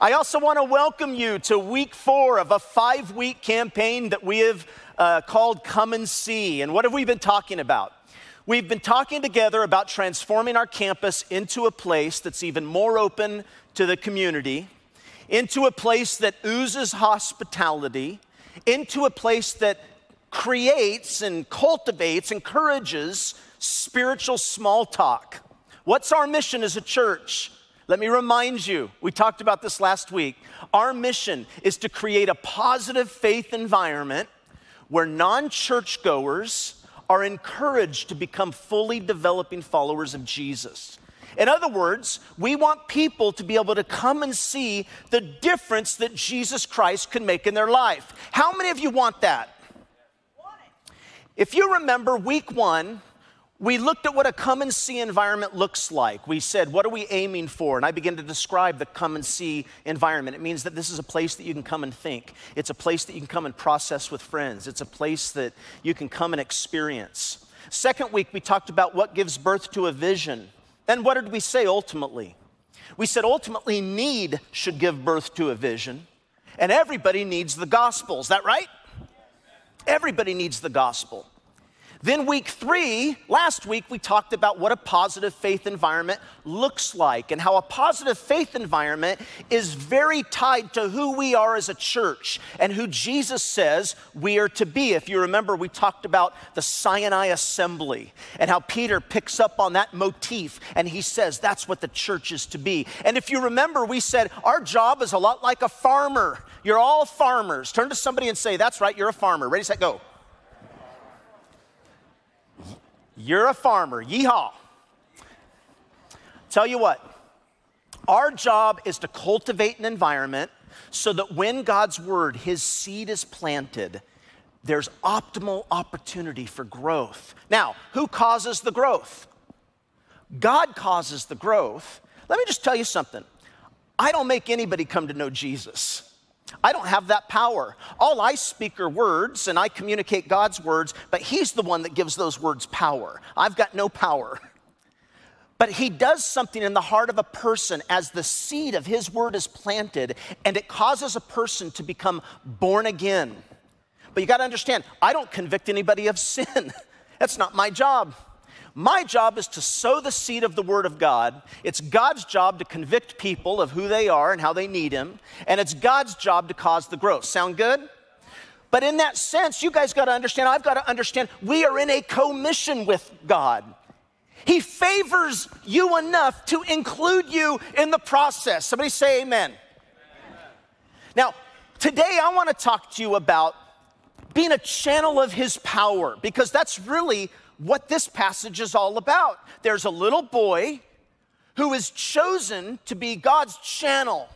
I also want to welcome you to week four of a five week campaign that we have uh, called Come and See. And what have we been talking about? We've been talking together about transforming our campus into a place that's even more open to the community, into a place that oozes hospitality, into a place that creates and cultivates, encourages spiritual small talk. What's our mission as a church? Let me remind you, we talked about this last week. Our mission is to create a positive faith environment where non churchgoers are encouraged to become fully developing followers of Jesus. In other words, we want people to be able to come and see the difference that Jesus Christ can make in their life. How many of you want that? If you remember week one, we looked at what a come and see environment looks like. We said, what are we aiming for? And I began to describe the come and see environment. It means that this is a place that you can come and think, it's a place that you can come and process with friends, it's a place that you can come and experience. Second week, we talked about what gives birth to a vision. And what did we say ultimately? We said ultimately, need should give birth to a vision, and everybody needs the gospel. Is that right? Everybody needs the gospel. Then, week three, last week, we talked about what a positive faith environment looks like and how a positive faith environment is very tied to who we are as a church and who Jesus says we are to be. If you remember, we talked about the Sinai assembly and how Peter picks up on that motif and he says that's what the church is to be. And if you remember, we said our job is a lot like a farmer. You're all farmers. Turn to somebody and say, That's right, you're a farmer. Ready, set, go. You're a farmer. Yeehaw. Tell you what, our job is to cultivate an environment so that when God's word, his seed is planted, there's optimal opportunity for growth. Now, who causes the growth? God causes the growth. Let me just tell you something. I don't make anybody come to know Jesus. I don't have that power. All I speak are words and I communicate God's words, but He's the one that gives those words power. I've got no power. But He does something in the heart of a person as the seed of His word is planted, and it causes a person to become born again. But you got to understand, I don't convict anybody of sin. That's not my job. My job is to sow the seed of the Word of God. It's God's job to convict people of who they are and how they need Him. And it's God's job to cause the growth. Sound good? But in that sense, you guys got to understand, I've got to understand, we are in a commission with God. He favors you enough to include you in the process. Somebody say amen. amen. Now, today I want to talk to you about being a channel of His power because that's really what this passage is all about. There's a little boy who is chosen to be God's channel,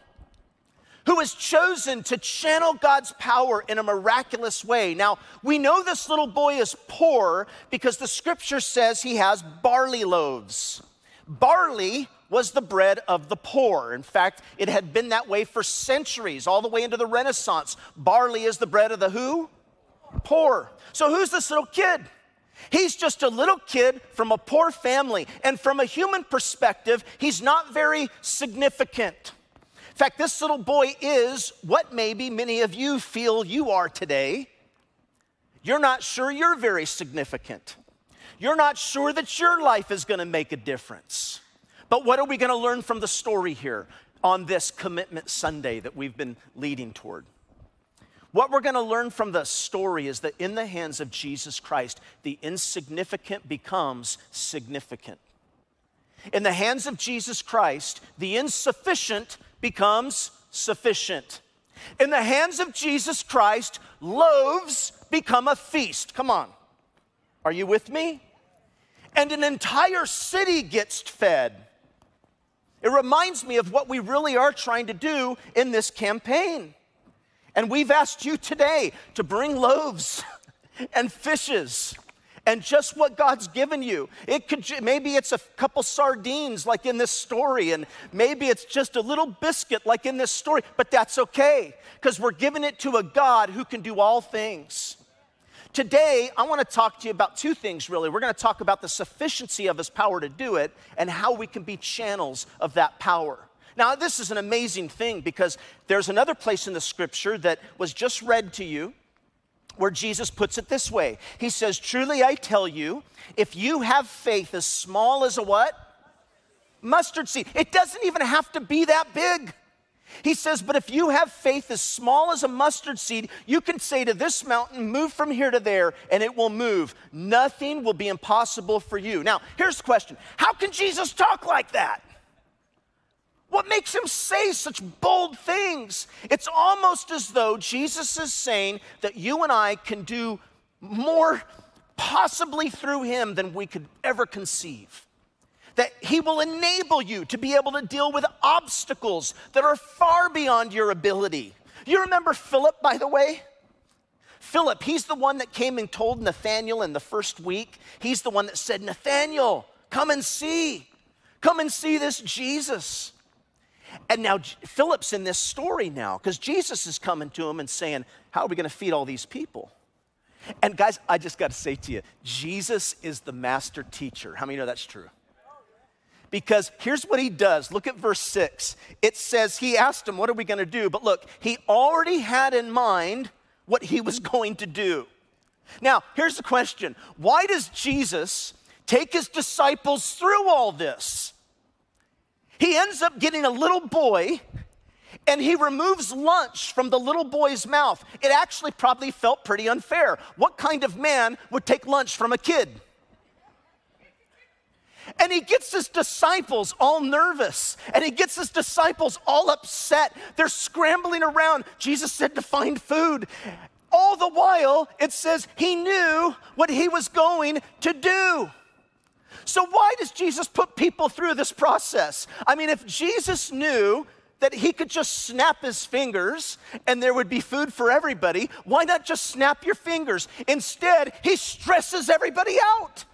who is chosen to channel God's power in a miraculous way. Now, we know this little boy is poor because the scripture says he has barley loaves. Barley was the bread of the poor. In fact, it had been that way for centuries, all the way into the Renaissance. Barley is the bread of the who? Poor. So who's this little kid? He's just a little kid from a poor family, and from a human perspective, he's not very significant. In fact, this little boy is what maybe many of you feel you are today. You're not sure you're very significant. You're not sure that your life is going to make a difference. But what are we going to learn from the story here on this Commitment Sunday that we've been leading toward? What we're going to learn from the story is that in the hands of Jesus Christ, the insignificant becomes significant. In the hands of Jesus Christ, the insufficient becomes sufficient. In the hands of Jesus Christ, loaves become a feast. Come on. Are you with me? And an entire city gets fed. It reminds me of what we really are trying to do in this campaign. And we've asked you today to bring loaves and fishes and just what God's given you. It could maybe it's a couple sardines like in this story and maybe it's just a little biscuit like in this story, but that's okay because we're giving it to a God who can do all things. Today, I want to talk to you about two things really. We're going to talk about the sufficiency of his power to do it and how we can be channels of that power. Now, this is an amazing thing because there's another place in the scripture that was just read to you where Jesus puts it this way He says, Truly I tell you, if you have faith as small as a what? Mustard seed. It doesn't even have to be that big. He says, But if you have faith as small as a mustard seed, you can say to this mountain, Move from here to there, and it will move. Nothing will be impossible for you. Now, here's the question How can Jesus talk like that? What makes him say such bold things? It's almost as though Jesus is saying that you and I can do more possibly through him than we could ever conceive. That he will enable you to be able to deal with obstacles that are far beyond your ability. You remember Philip, by the way? Philip, he's the one that came and told Nathanael in the first week. He's the one that said, Nathanael, come and see. Come and see this Jesus. And now Philip's in this story now because Jesus is coming to him and saying, How are we going to feed all these people? And guys, I just got to say to you, Jesus is the master teacher. How many know that's true? Because here's what he does. Look at verse six. It says, He asked him, What are we going to do? But look, he already had in mind what he was going to do. Now, here's the question Why does Jesus take his disciples through all this? He ends up getting a little boy and he removes lunch from the little boy's mouth. It actually probably felt pretty unfair. What kind of man would take lunch from a kid? And he gets his disciples all nervous and he gets his disciples all upset. They're scrambling around. Jesus said to find food. All the while, it says he knew what he was going to do. So, why does Jesus put people through this process? I mean, if Jesus knew that he could just snap his fingers and there would be food for everybody, why not just snap your fingers? Instead, he stresses everybody out.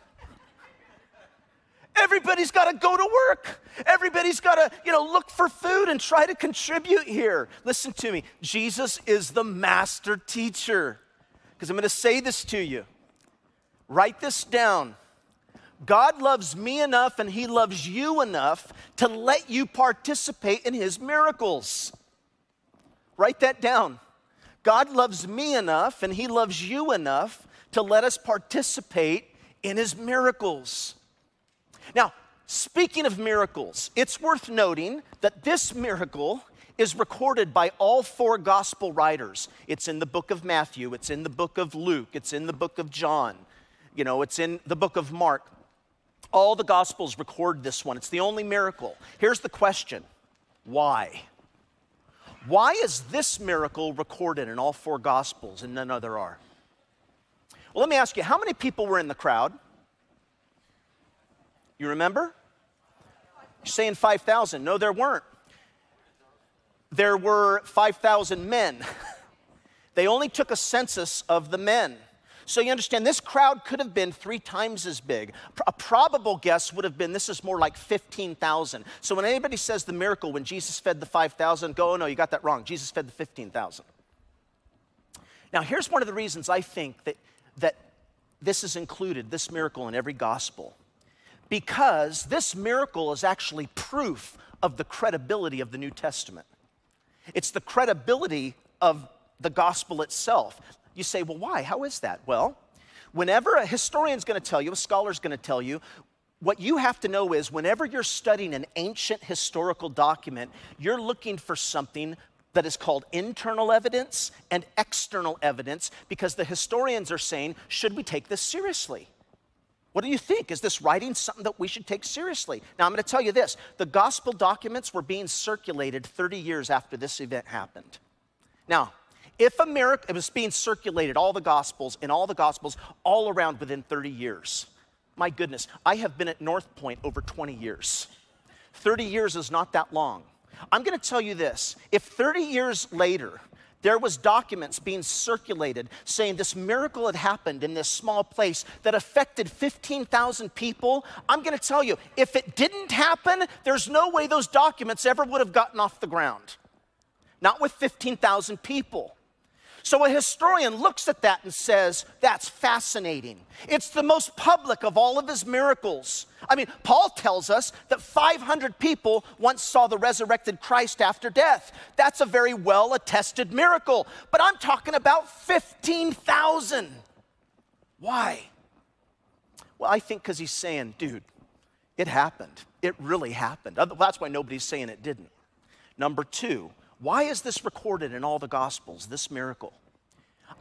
Everybody's got to go to work. Everybody's got to, you know, look for food and try to contribute here. Listen to me. Jesus is the master teacher. Because I'm going to say this to you. Write this down. God loves me enough and He loves you enough to let you participate in His miracles. Write that down. God loves me enough and He loves you enough to let us participate in His miracles. Now, speaking of miracles, it's worth noting that this miracle is recorded by all four gospel writers. It's in the book of Matthew, it's in the book of Luke, it's in the book of John, you know, it's in the book of Mark. All the Gospels record this one. It's the only miracle. Here's the question why? Why is this miracle recorded in all four Gospels and none other are? Well, let me ask you how many people were in the crowd? You remember? You're saying 5,000. No, there weren't. There were 5,000 men. they only took a census of the men. So you understand, this crowd could have been three times as big. A probable guess would have been this is more like 15,000. So when anybody says the miracle when Jesus fed the 5,000, go, oh no, you got that wrong. Jesus fed the 15,000. Now, here's one of the reasons I think that, that this is included, this miracle, in every gospel. Because this miracle is actually proof of the credibility of the New Testament. It's the credibility of the gospel itself. You say, well, why? How is that? Well, whenever a historian's going to tell you, a scholar's going to tell you, what you have to know is whenever you're studying an ancient historical document, you're looking for something that is called internal evidence and external evidence because the historians are saying, should we take this seriously? What do you think? Is this writing something that we should take seriously? Now, I'm going to tell you this the gospel documents were being circulated 30 years after this event happened. Now, if a miracle, it was being circulated, all the Gospels, in all the Gospels, all around within 30 years. My goodness, I have been at North Point over 20 years. 30 years is not that long. I'm going to tell you this if 30 years later, there was documents being circulated saying this miracle had happened in this small place that affected 15,000 people i'm going to tell you if it didn't happen there's no way those documents ever would have gotten off the ground not with 15,000 people So a historian looks at that and says, that's fascinating. It's the most public of all of his miracles. I mean, Paul tells us that 500 people once saw the resurrected Christ after death. That's a very well attested miracle. But I'm talking about 15,000. Why? Well, I think because he's saying, dude, it happened. It really happened. That's why nobody's saying it didn't. Number two, why is this recorded in all the Gospels, this miracle?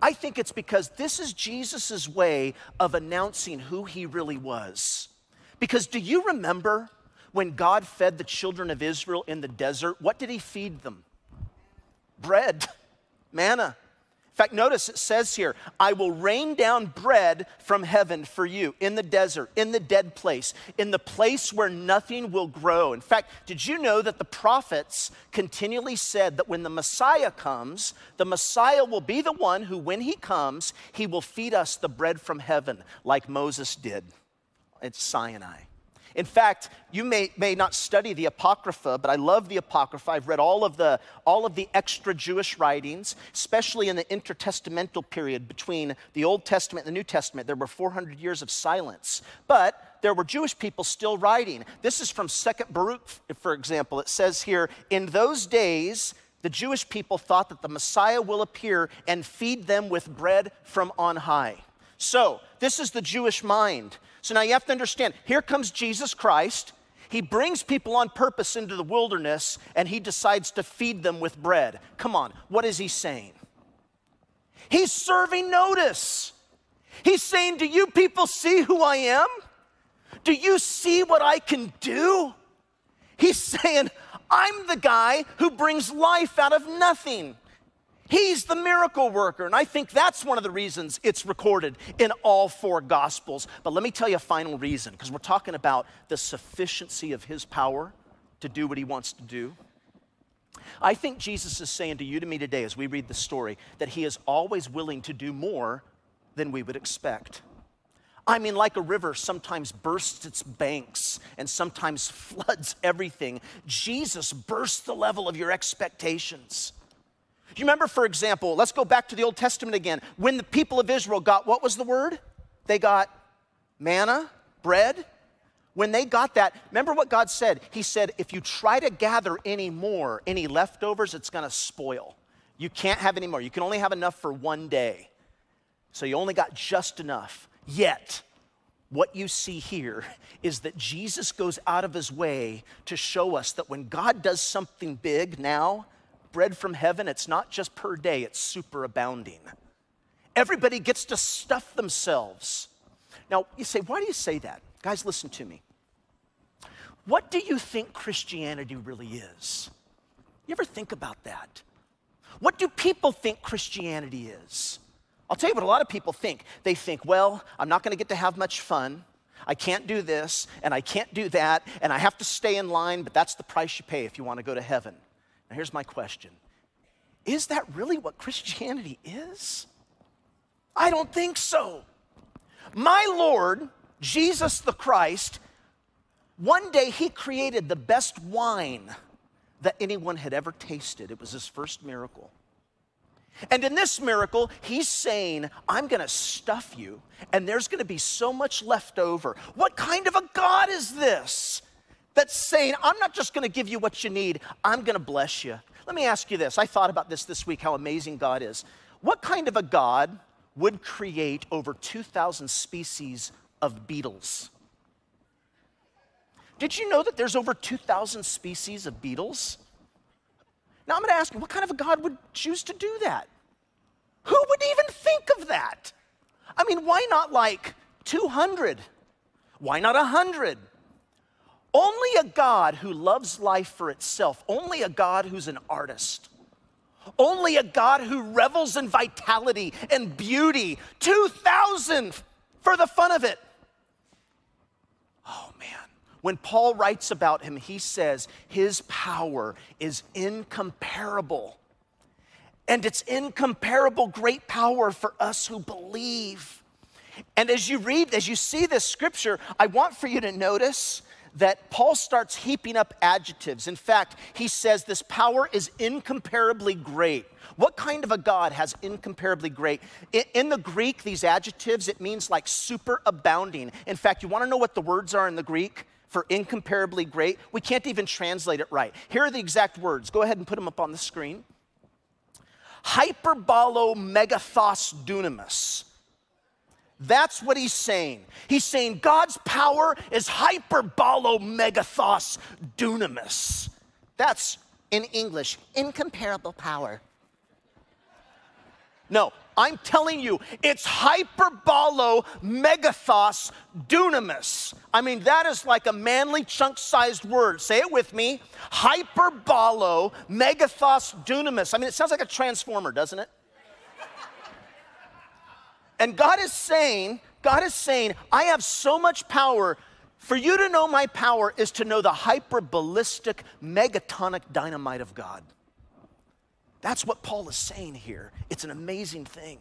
I think it's because this is Jesus' way of announcing who he really was. Because do you remember when God fed the children of Israel in the desert? What did he feed them? Bread, manna. In fact, notice it says here, I will rain down bread from heaven for you in the desert, in the dead place, in the place where nothing will grow. In fact, did you know that the prophets continually said that when the Messiah comes, the Messiah will be the one who, when he comes, he will feed us the bread from heaven like Moses did at Sinai? In fact, you may, may not study the Apocrypha, but I love the Apocrypha. I've read all of the, all of the extra Jewish writings, especially in the intertestamental period between the Old Testament and the New Testament. There were 400 years of silence. But there were Jewish people still writing. This is from Second Baruch, for example. It says here, in those days, the Jewish people thought that the Messiah will appear and feed them with bread from on high. So, this is the Jewish mind. So now you have to understand here comes Jesus Christ. He brings people on purpose into the wilderness and he decides to feed them with bread. Come on, what is he saying? He's serving notice. He's saying, Do you people see who I am? Do you see what I can do? He's saying, I'm the guy who brings life out of nothing. He's the miracle worker. And I think that's one of the reasons it's recorded in all four gospels. But let me tell you a final reason, because we're talking about the sufficiency of his power to do what he wants to do. I think Jesus is saying to you, to me today, as we read the story, that he is always willing to do more than we would expect. I mean, like a river sometimes bursts its banks and sometimes floods everything, Jesus bursts the level of your expectations. Do you remember, for example, let's go back to the Old Testament again. When the people of Israel got what was the word? They got manna, bread. When they got that, remember what God said? He said, if you try to gather any more, any leftovers, it's gonna spoil. You can't have any more. You can only have enough for one day. So you only got just enough. Yet, what you see here is that Jesus goes out of his way to show us that when God does something big now, bread from heaven, it's not just per day, it's superabounding. Everybody gets to stuff themselves. Now, you say, why do you say that? Guys, listen to me. What do you think Christianity really is? You ever think about that? What do people think Christianity is? I'll tell you what a lot of people think. They think, well, I'm not going to get to have much fun. I can't do this, and I can't do that, and I have to stay in line, but that's the price you pay if you want to go to heaven. Now, here's my question Is that really what Christianity is? I don't think so. My Lord, Jesus the Christ, one day he created the best wine that anyone had ever tasted. It was his first miracle. And in this miracle, he's saying, I'm gonna stuff you, and there's gonna be so much left over. What kind of a God is this? That's saying, I'm not just gonna give you what you need, I'm gonna bless you. Let me ask you this. I thought about this this week, how amazing God is. What kind of a God would create over 2,000 species of beetles? Did you know that there's over 2,000 species of beetles? Now I'm gonna ask you, what kind of a God would choose to do that? Who would even think of that? I mean, why not like 200? Why not 100? Only a God who loves life for itself, only a God who's an artist, only a God who revels in vitality and beauty. 2,000 for the fun of it. Oh man. When Paul writes about him, he says his power is incomparable. And it's incomparable great power for us who believe. And as you read, as you see this scripture, I want for you to notice that Paul starts heaping up adjectives. In fact, he says this power is incomparably great. What kind of a God has incomparably great? In, the Greek, these adjectives, it means like super abounding. In fact, you want to know what the words are in the Greek? for incomparably great. We can't even translate it right. Here are the exact words. Go ahead and put them up on the screen. Hyperbolo megathos dunamis. That's what he's saying. He's saying God's power is hyperbolo megathos dunamis. That's in English, incomparable power. No, I'm telling you, it's hyperbolo megathos dunamis. I mean, that is like a manly chunk sized word. Say it with me hyperbolo megathos dunamis. I mean, it sounds like a transformer, doesn't it? And God is saying, God is saying, I have so much power. For you to know my power is to know the hyperballistic megatonic dynamite of God. That's what Paul is saying here. It's an amazing thing.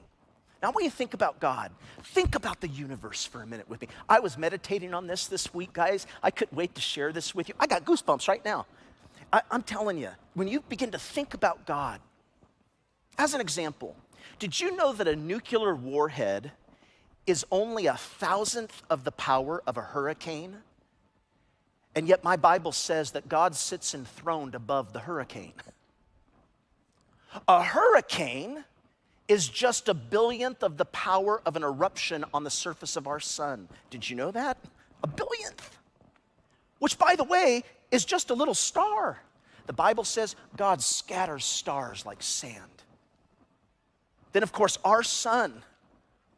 Now, when you think about God, think about the universe for a minute with me. I was meditating on this this week, guys. I couldn't wait to share this with you. I got goosebumps right now. I, am telling you, when you begin to think about God, as an example, did you know that a nuclear warhead is only a thousandth of the power of a hurricane? And yet, my Bible says that God sits enthroned above the hurricane. A hurricane is just a billionth of the power of an eruption on the surface of our sun. Did you know that? A billionth. Which, by the way, is just a little star. The Bible says God scatters stars like sand. Then, of course, our sun,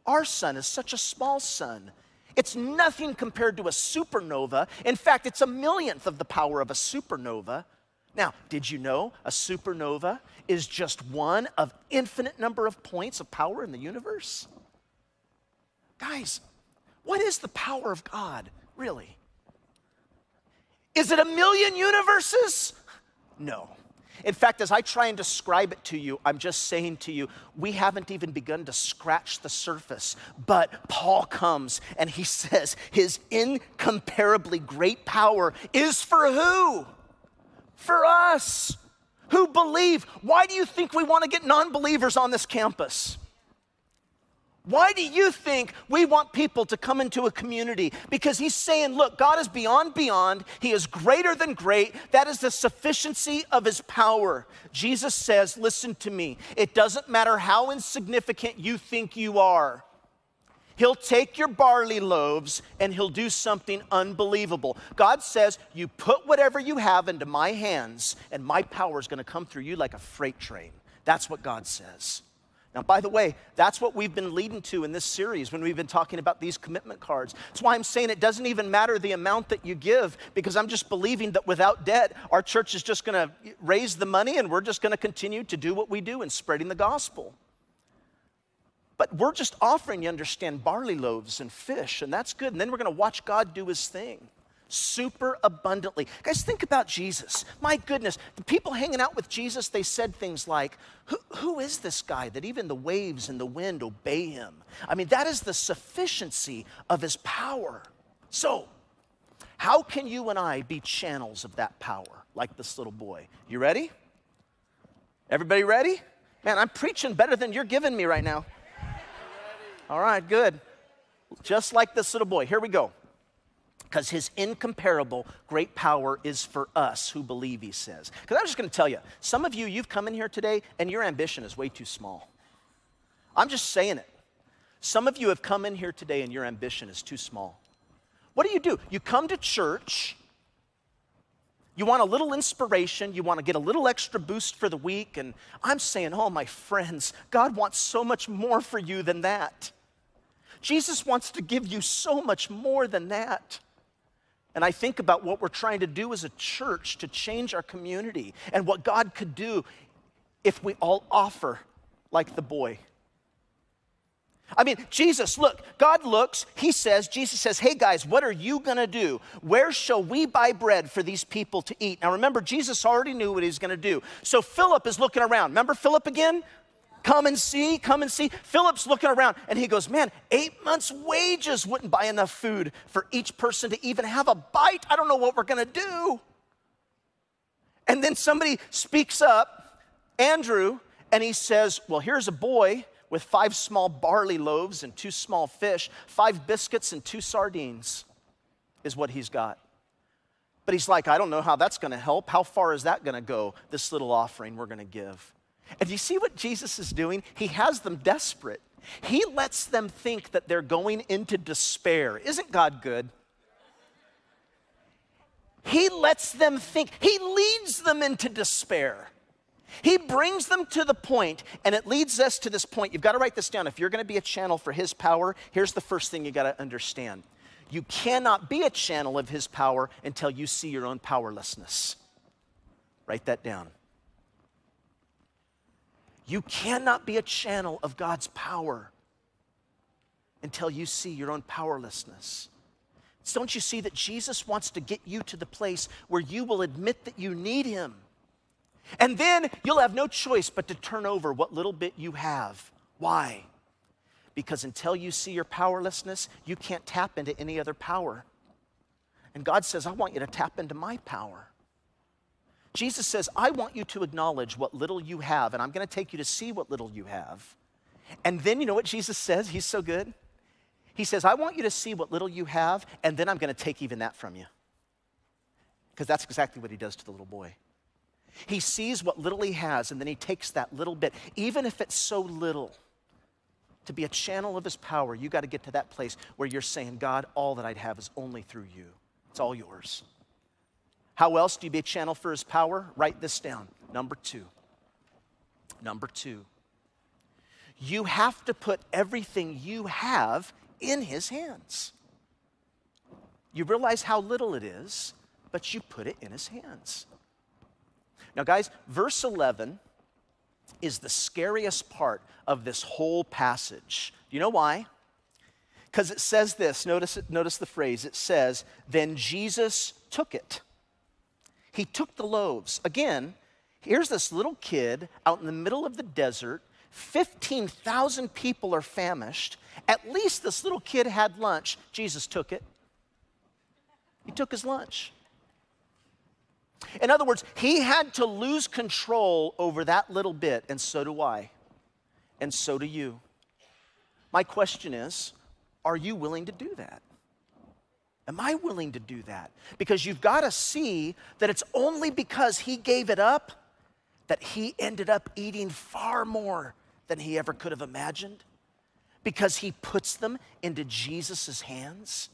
our sun is such a small sun. It's nothing compared to a supernova. In fact, it's a millionth of the power of a supernova. Now, did you know a supernova is just one of infinite number of points of power in the universe? Guys, what is the power of God, really? Is it a million universes? No. In fact, as I try and describe it to you, I'm just saying to you, we haven't even begun to scratch the surface. But Paul comes and he says his incomparably great power is for who? For us who believe. Why do you think we want to get non believers on this campus? Why do you think we want people to come into a community? Because he's saying, look, God is beyond beyond. He is greater than great. That is the sufficiency of his power. Jesus says, listen to me. It doesn't matter how insignificant you think you are. He'll take your barley loaves and he'll do something unbelievable. God says, You put whatever you have into my hands, and my power is going to come through you like a freight train. That's what God says. Now, by the way, that's what we've been leading to in this series when we've been talking about these commitment cards. That's why I'm saying it doesn't even matter the amount that you give, because I'm just believing that without debt, our church is just going to raise the money and we're just going to continue to do what we do in spreading the gospel. But we're just offering, you understand, barley loaves and fish, and that's good. And then we're going to watch God do his thing super abundantly. Guys, think about Jesus. My goodness, the people hanging out with Jesus, they said things like, who, who is this guy that even the waves and the wind obey him? I mean, that is the sufficiency of his power. So, how can you and I be channels of that power like this little boy? You ready? Everybody ready? Man, I'm preaching better than you're giving me right now. All right, good. Just like this little boy. Here we go. Because his incomparable great power is for us who believe, he says. Because I'm just going to tell you, some of you, you've come in here today and your ambition is way too small. I'm just saying it. Some of you have come in here today and your ambition is too small. What do you do? You come to church you want a little inspiration, you want to get a little extra boost for the week. And I'm saying, oh, my friends, God wants so much more for you than that. Jesus wants to give you so much more than that. And I think about what we're trying to do as a church to change our community and what God could do if we all offer like the boy. I mean, Jesus, look, God looks, he says, Jesus says, hey guys, what are you gonna do? Where shall we buy bread for these people to eat? Now remember, Jesus already knew what he's gonna do. So Philip is looking around. Remember Philip again? Come and see, come and see. Philip's looking around and he goes, Man, eight months' wages wouldn't buy enough food for each person to even have a bite. I don't know what we're gonna do. And then somebody speaks up, Andrew, and he says, Well, here's a boy with five small barley loaves and two small fish, five biscuits and two sardines, is what he's got. But he's like, I don't know how that's gonna help. How far is that gonna go, this little offering we're gonna give? And you see what Jesus is doing? He has them desperate. He lets them think that they're going into despair. Isn't God good? He lets them think, He leads them into despair. He brings them to the point, and it leads us to this point. You've got to write this down. If you're going to be a channel for His power, here's the first thing you got to understand you cannot be a channel of His power until you see your own powerlessness. Write that down. You cannot be a channel of God's power until you see your own powerlessness. So don't you see that Jesus wants to get you to the place where you will admit that you need Him? And then you'll have no choice but to turn over what little bit you have. Why? Because until you see your powerlessness, you can't tap into any other power. And God says, I want you to tap into my power. Jesus says, I want you to acknowledge what little you have, and I'm going to take you to see what little you have. And then you know what Jesus says? He's so good. He says, I want you to see what little you have, and then I'm going to take even that from you. Because that's exactly what he does to the little boy. He sees what little he has, and then he takes that little bit, even if it's so little. To be a channel of his power, you got to get to that place where you're saying, God, all that I'd have is only through you. It's all yours. How else do you be a channel for his power? Write this down. Number two. Number two. You have to put everything you have in his hands. You realize how little it is, but you put it in his hands. Now, guys, verse 11 is the scariest part of this whole passage. You know why? Because it says this notice, notice the phrase it says, Then Jesus took it. He took the loaves. Again, here's this little kid out in the middle of the desert. 15,000 people are famished. At least this little kid had lunch. Jesus took it. He took his lunch. In other words, he had to lose control over that little bit, and so do I, and so do you. My question is are you willing to do that? Am I willing to do that? Because you've got to see that it's only because he gave it up that he ended up eating far more than he ever could have imagined. Because he puts them into Jesus' hands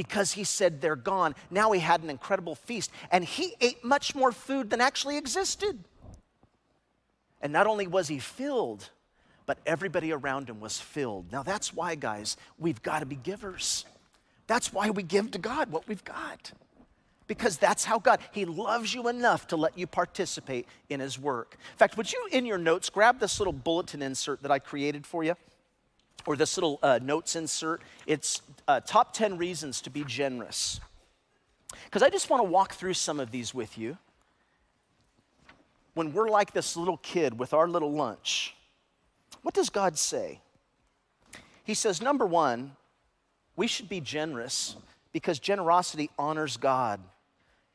because he said they're gone. Now he had an incredible feast, and he ate much more food than actually existed. And not only was he filled, but everybody around him was filled. Now that's why, guys, we've got to be givers. That's why we give to God what we've got. Because that's how God, He loves you enough to let you participate in His work. In fact, would you, in your notes, grab this little bulletin insert that I created for you? or this little uh, notes insert. It's uh, top 10 reasons to be generous. Because I just want to walk through some of these with you. When we're like this little kid with our little lunch, what does God say? He says, number one, we should be generous because generosity honors God.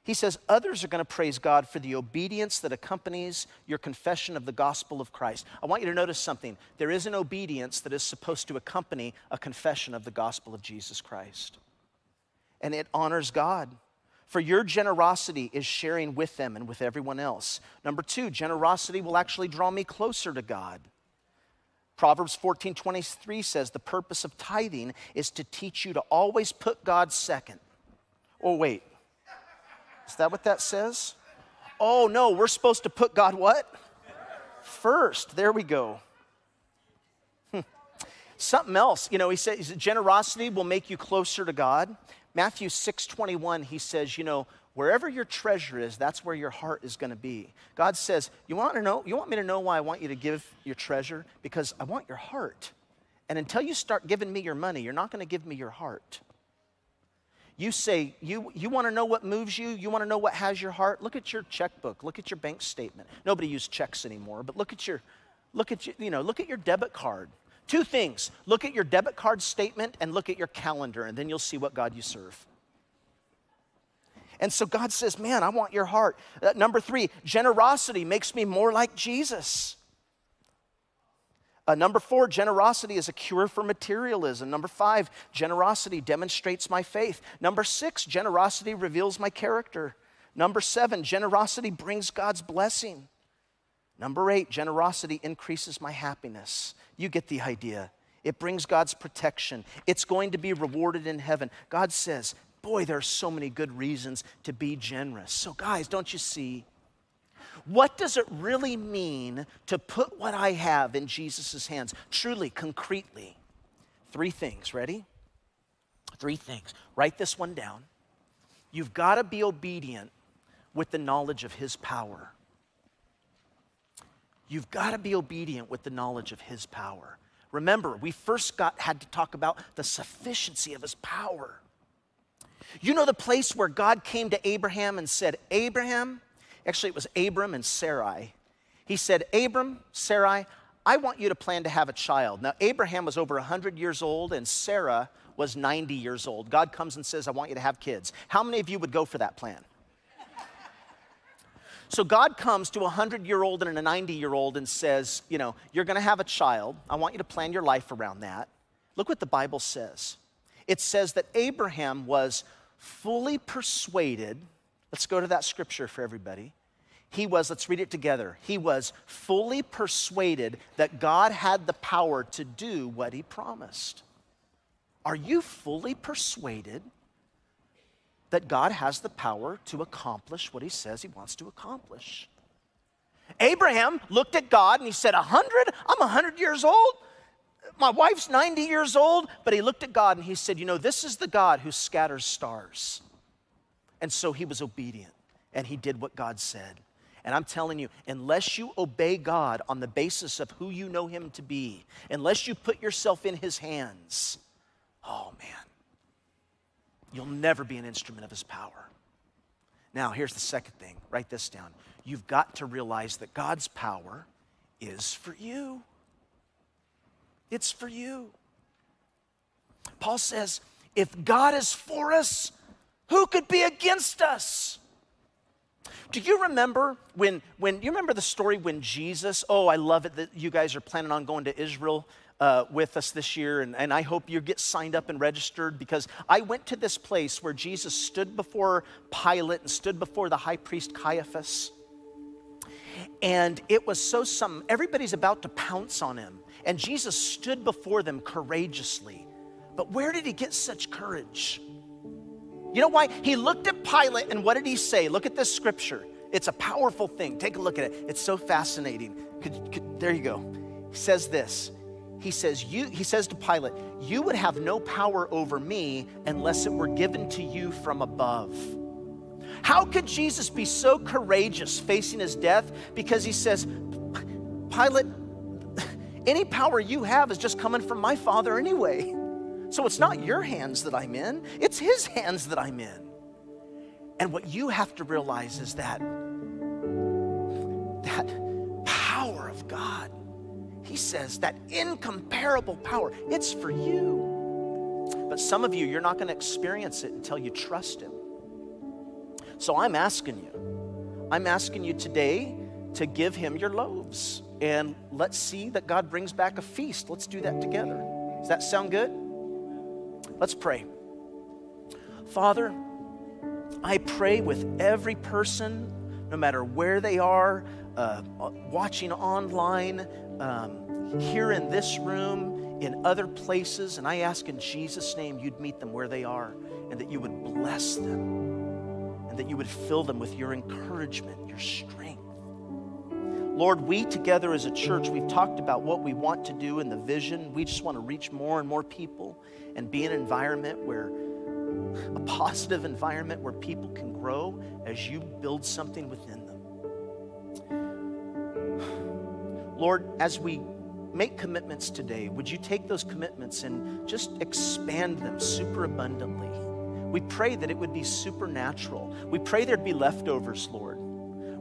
He says, Others are going to praise God for the obedience that accompanies your confession of the gospel of Christ. I want you to notice something. There is an obedience that is supposed to accompany a confession of the gospel of Jesus Christ. And it honors God. For your generosity is sharing with them and with everyone else. Number two, generosity will actually draw me closer to God. Proverbs 14 23 says, The purpose of tithing is to teach you to always put God second. Oh, wait, is that what that says? Oh, no, we're supposed to put God what? First. There we go. Hmm. Something else, you know, he says generosity will make you closer to God. Matthew 6 21, he says, you know, wherever your treasure is, that's where your heart is going to be. God says, you want to know, you want me to know why I want you to give your treasure? Because I want your heart. And until you start giving me your money, you're not going to give me your heart. You say, you, you want to know what moves you? You want to know what has your heart? Look at your checkbook. Look at your bank statement. Nobody uses checks anymore, but look at your, look at you, you know, look at your debit card. Two things. Look at your debit card statement and look at your calendar, and then you'll see what God you serve. And so God says, Man, I want your heart. Uh, number three, generosity makes me more like Jesus. Uh, number four, generosity is a cure for materialism. Number five, generosity demonstrates my faith. Number six, generosity reveals my character. Number seven, generosity brings God's blessing. Number eight, generosity increases my happiness. You get the idea. It brings God's protection. It's going to be rewarded in heaven. God says, Boy, there are so many good reasons to be generous. So, guys, don't you see? What does it really mean to put what I have in Jesus' hands? Truly, concretely. Three things. Ready? Three things. Write this one down. You've got to be obedient with the knowledge of His power. You've got to be obedient with the knowledge of His power. Remember, we first got, had to talk about the sufficiency of His power. You know the place where God came to Abraham and said, Abraham, actually, it was Abram and Sarai. He said, Abram, Sarai, I want you to plan to have a child. Now, Abraham was over 100 years old and Sarah was 90 years old. God comes and says, I want you to have kids. How many of you would go for that plan? So God comes to a 100 year old and a 90 year old and says, You know, you're going to have a child. I want you to plan your life around that. Look what the Bible says. It says that Abraham was fully persuaded. Let's go to that scripture for everybody. He was, let's read it together. He was fully persuaded that God had the power to do what he promised. Are you fully persuaded that God has the power to accomplish what he says he wants to accomplish. Abraham looked at God and he said, "A 100? I'm a 100 years old. My wife's 90 years old. But he looked at God and he said, You know, this is the God who scatters stars. And so he was obedient and he did what God said. And I'm telling you, unless you obey God on the basis of who you know him to be, unless you put yourself in his hands, oh man, you'll never be an instrument of his power. Now, here's the second thing write this down. You've got to realize that God's power is for you. It's for you. Paul says, if God is for us, who could be against us? Do you remember when, when you remember the story when Jesus, oh, I love it that you guys are planning on going to Israel uh, with us this year, and, and I hope you get signed up and registered because I went to this place where Jesus stood before Pilate and stood before the high priest Caiaphas. And it was so some everybody's about to pounce on him. And Jesus stood before them courageously. But where did he get such courage? You know why? He looked at Pilate and what did he say? Look at this scripture. It's a powerful thing. Take a look at it. It's so fascinating. Could, could, there you go. He says this he says, you, he says to Pilate, You would have no power over me unless it were given to you from above. How could Jesus be so courageous facing his death? Because he says, Pilate, any power you have is just coming from my Father anyway. So it's not your hands that I'm in, it's his hands that I'm in. And what you have to realize is that that power of God he says that incomparable power, it's for you. But some of you, you're not going to experience it until you trust Him. So I'm asking you, I'm asking you today to give Him your loaves. And let's see that God brings back a feast. Let's do that together. Does that sound good? Let's pray. Father, I pray with every person, no matter where they are, uh, watching online, um, here in this room, in other places. And I ask in Jesus' name you'd meet them where they are and that you would bless them and that you would fill them with your encouragement, your strength. Lord, we together as a church, we've talked about what we want to do and the vision. We just want to reach more and more people and be an environment where, a positive environment where people can grow as you build something within them. Lord, as we make commitments today, would you take those commitments and just expand them super abundantly? We pray that it would be supernatural. We pray there'd be leftovers, Lord.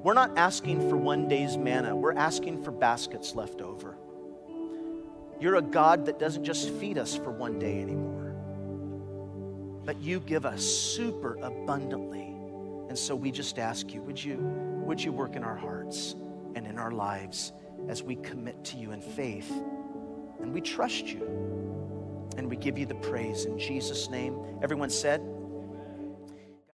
We're not asking for one day's manna, we're asking for baskets left over. You're a God that doesn't just feed us for one day anymore, but you give us super abundantly. And so we just ask you, would you, would you work in our hearts and in our lives as we commit to you in faith and we trust you and we give you the praise in Jesus' name? Everyone said,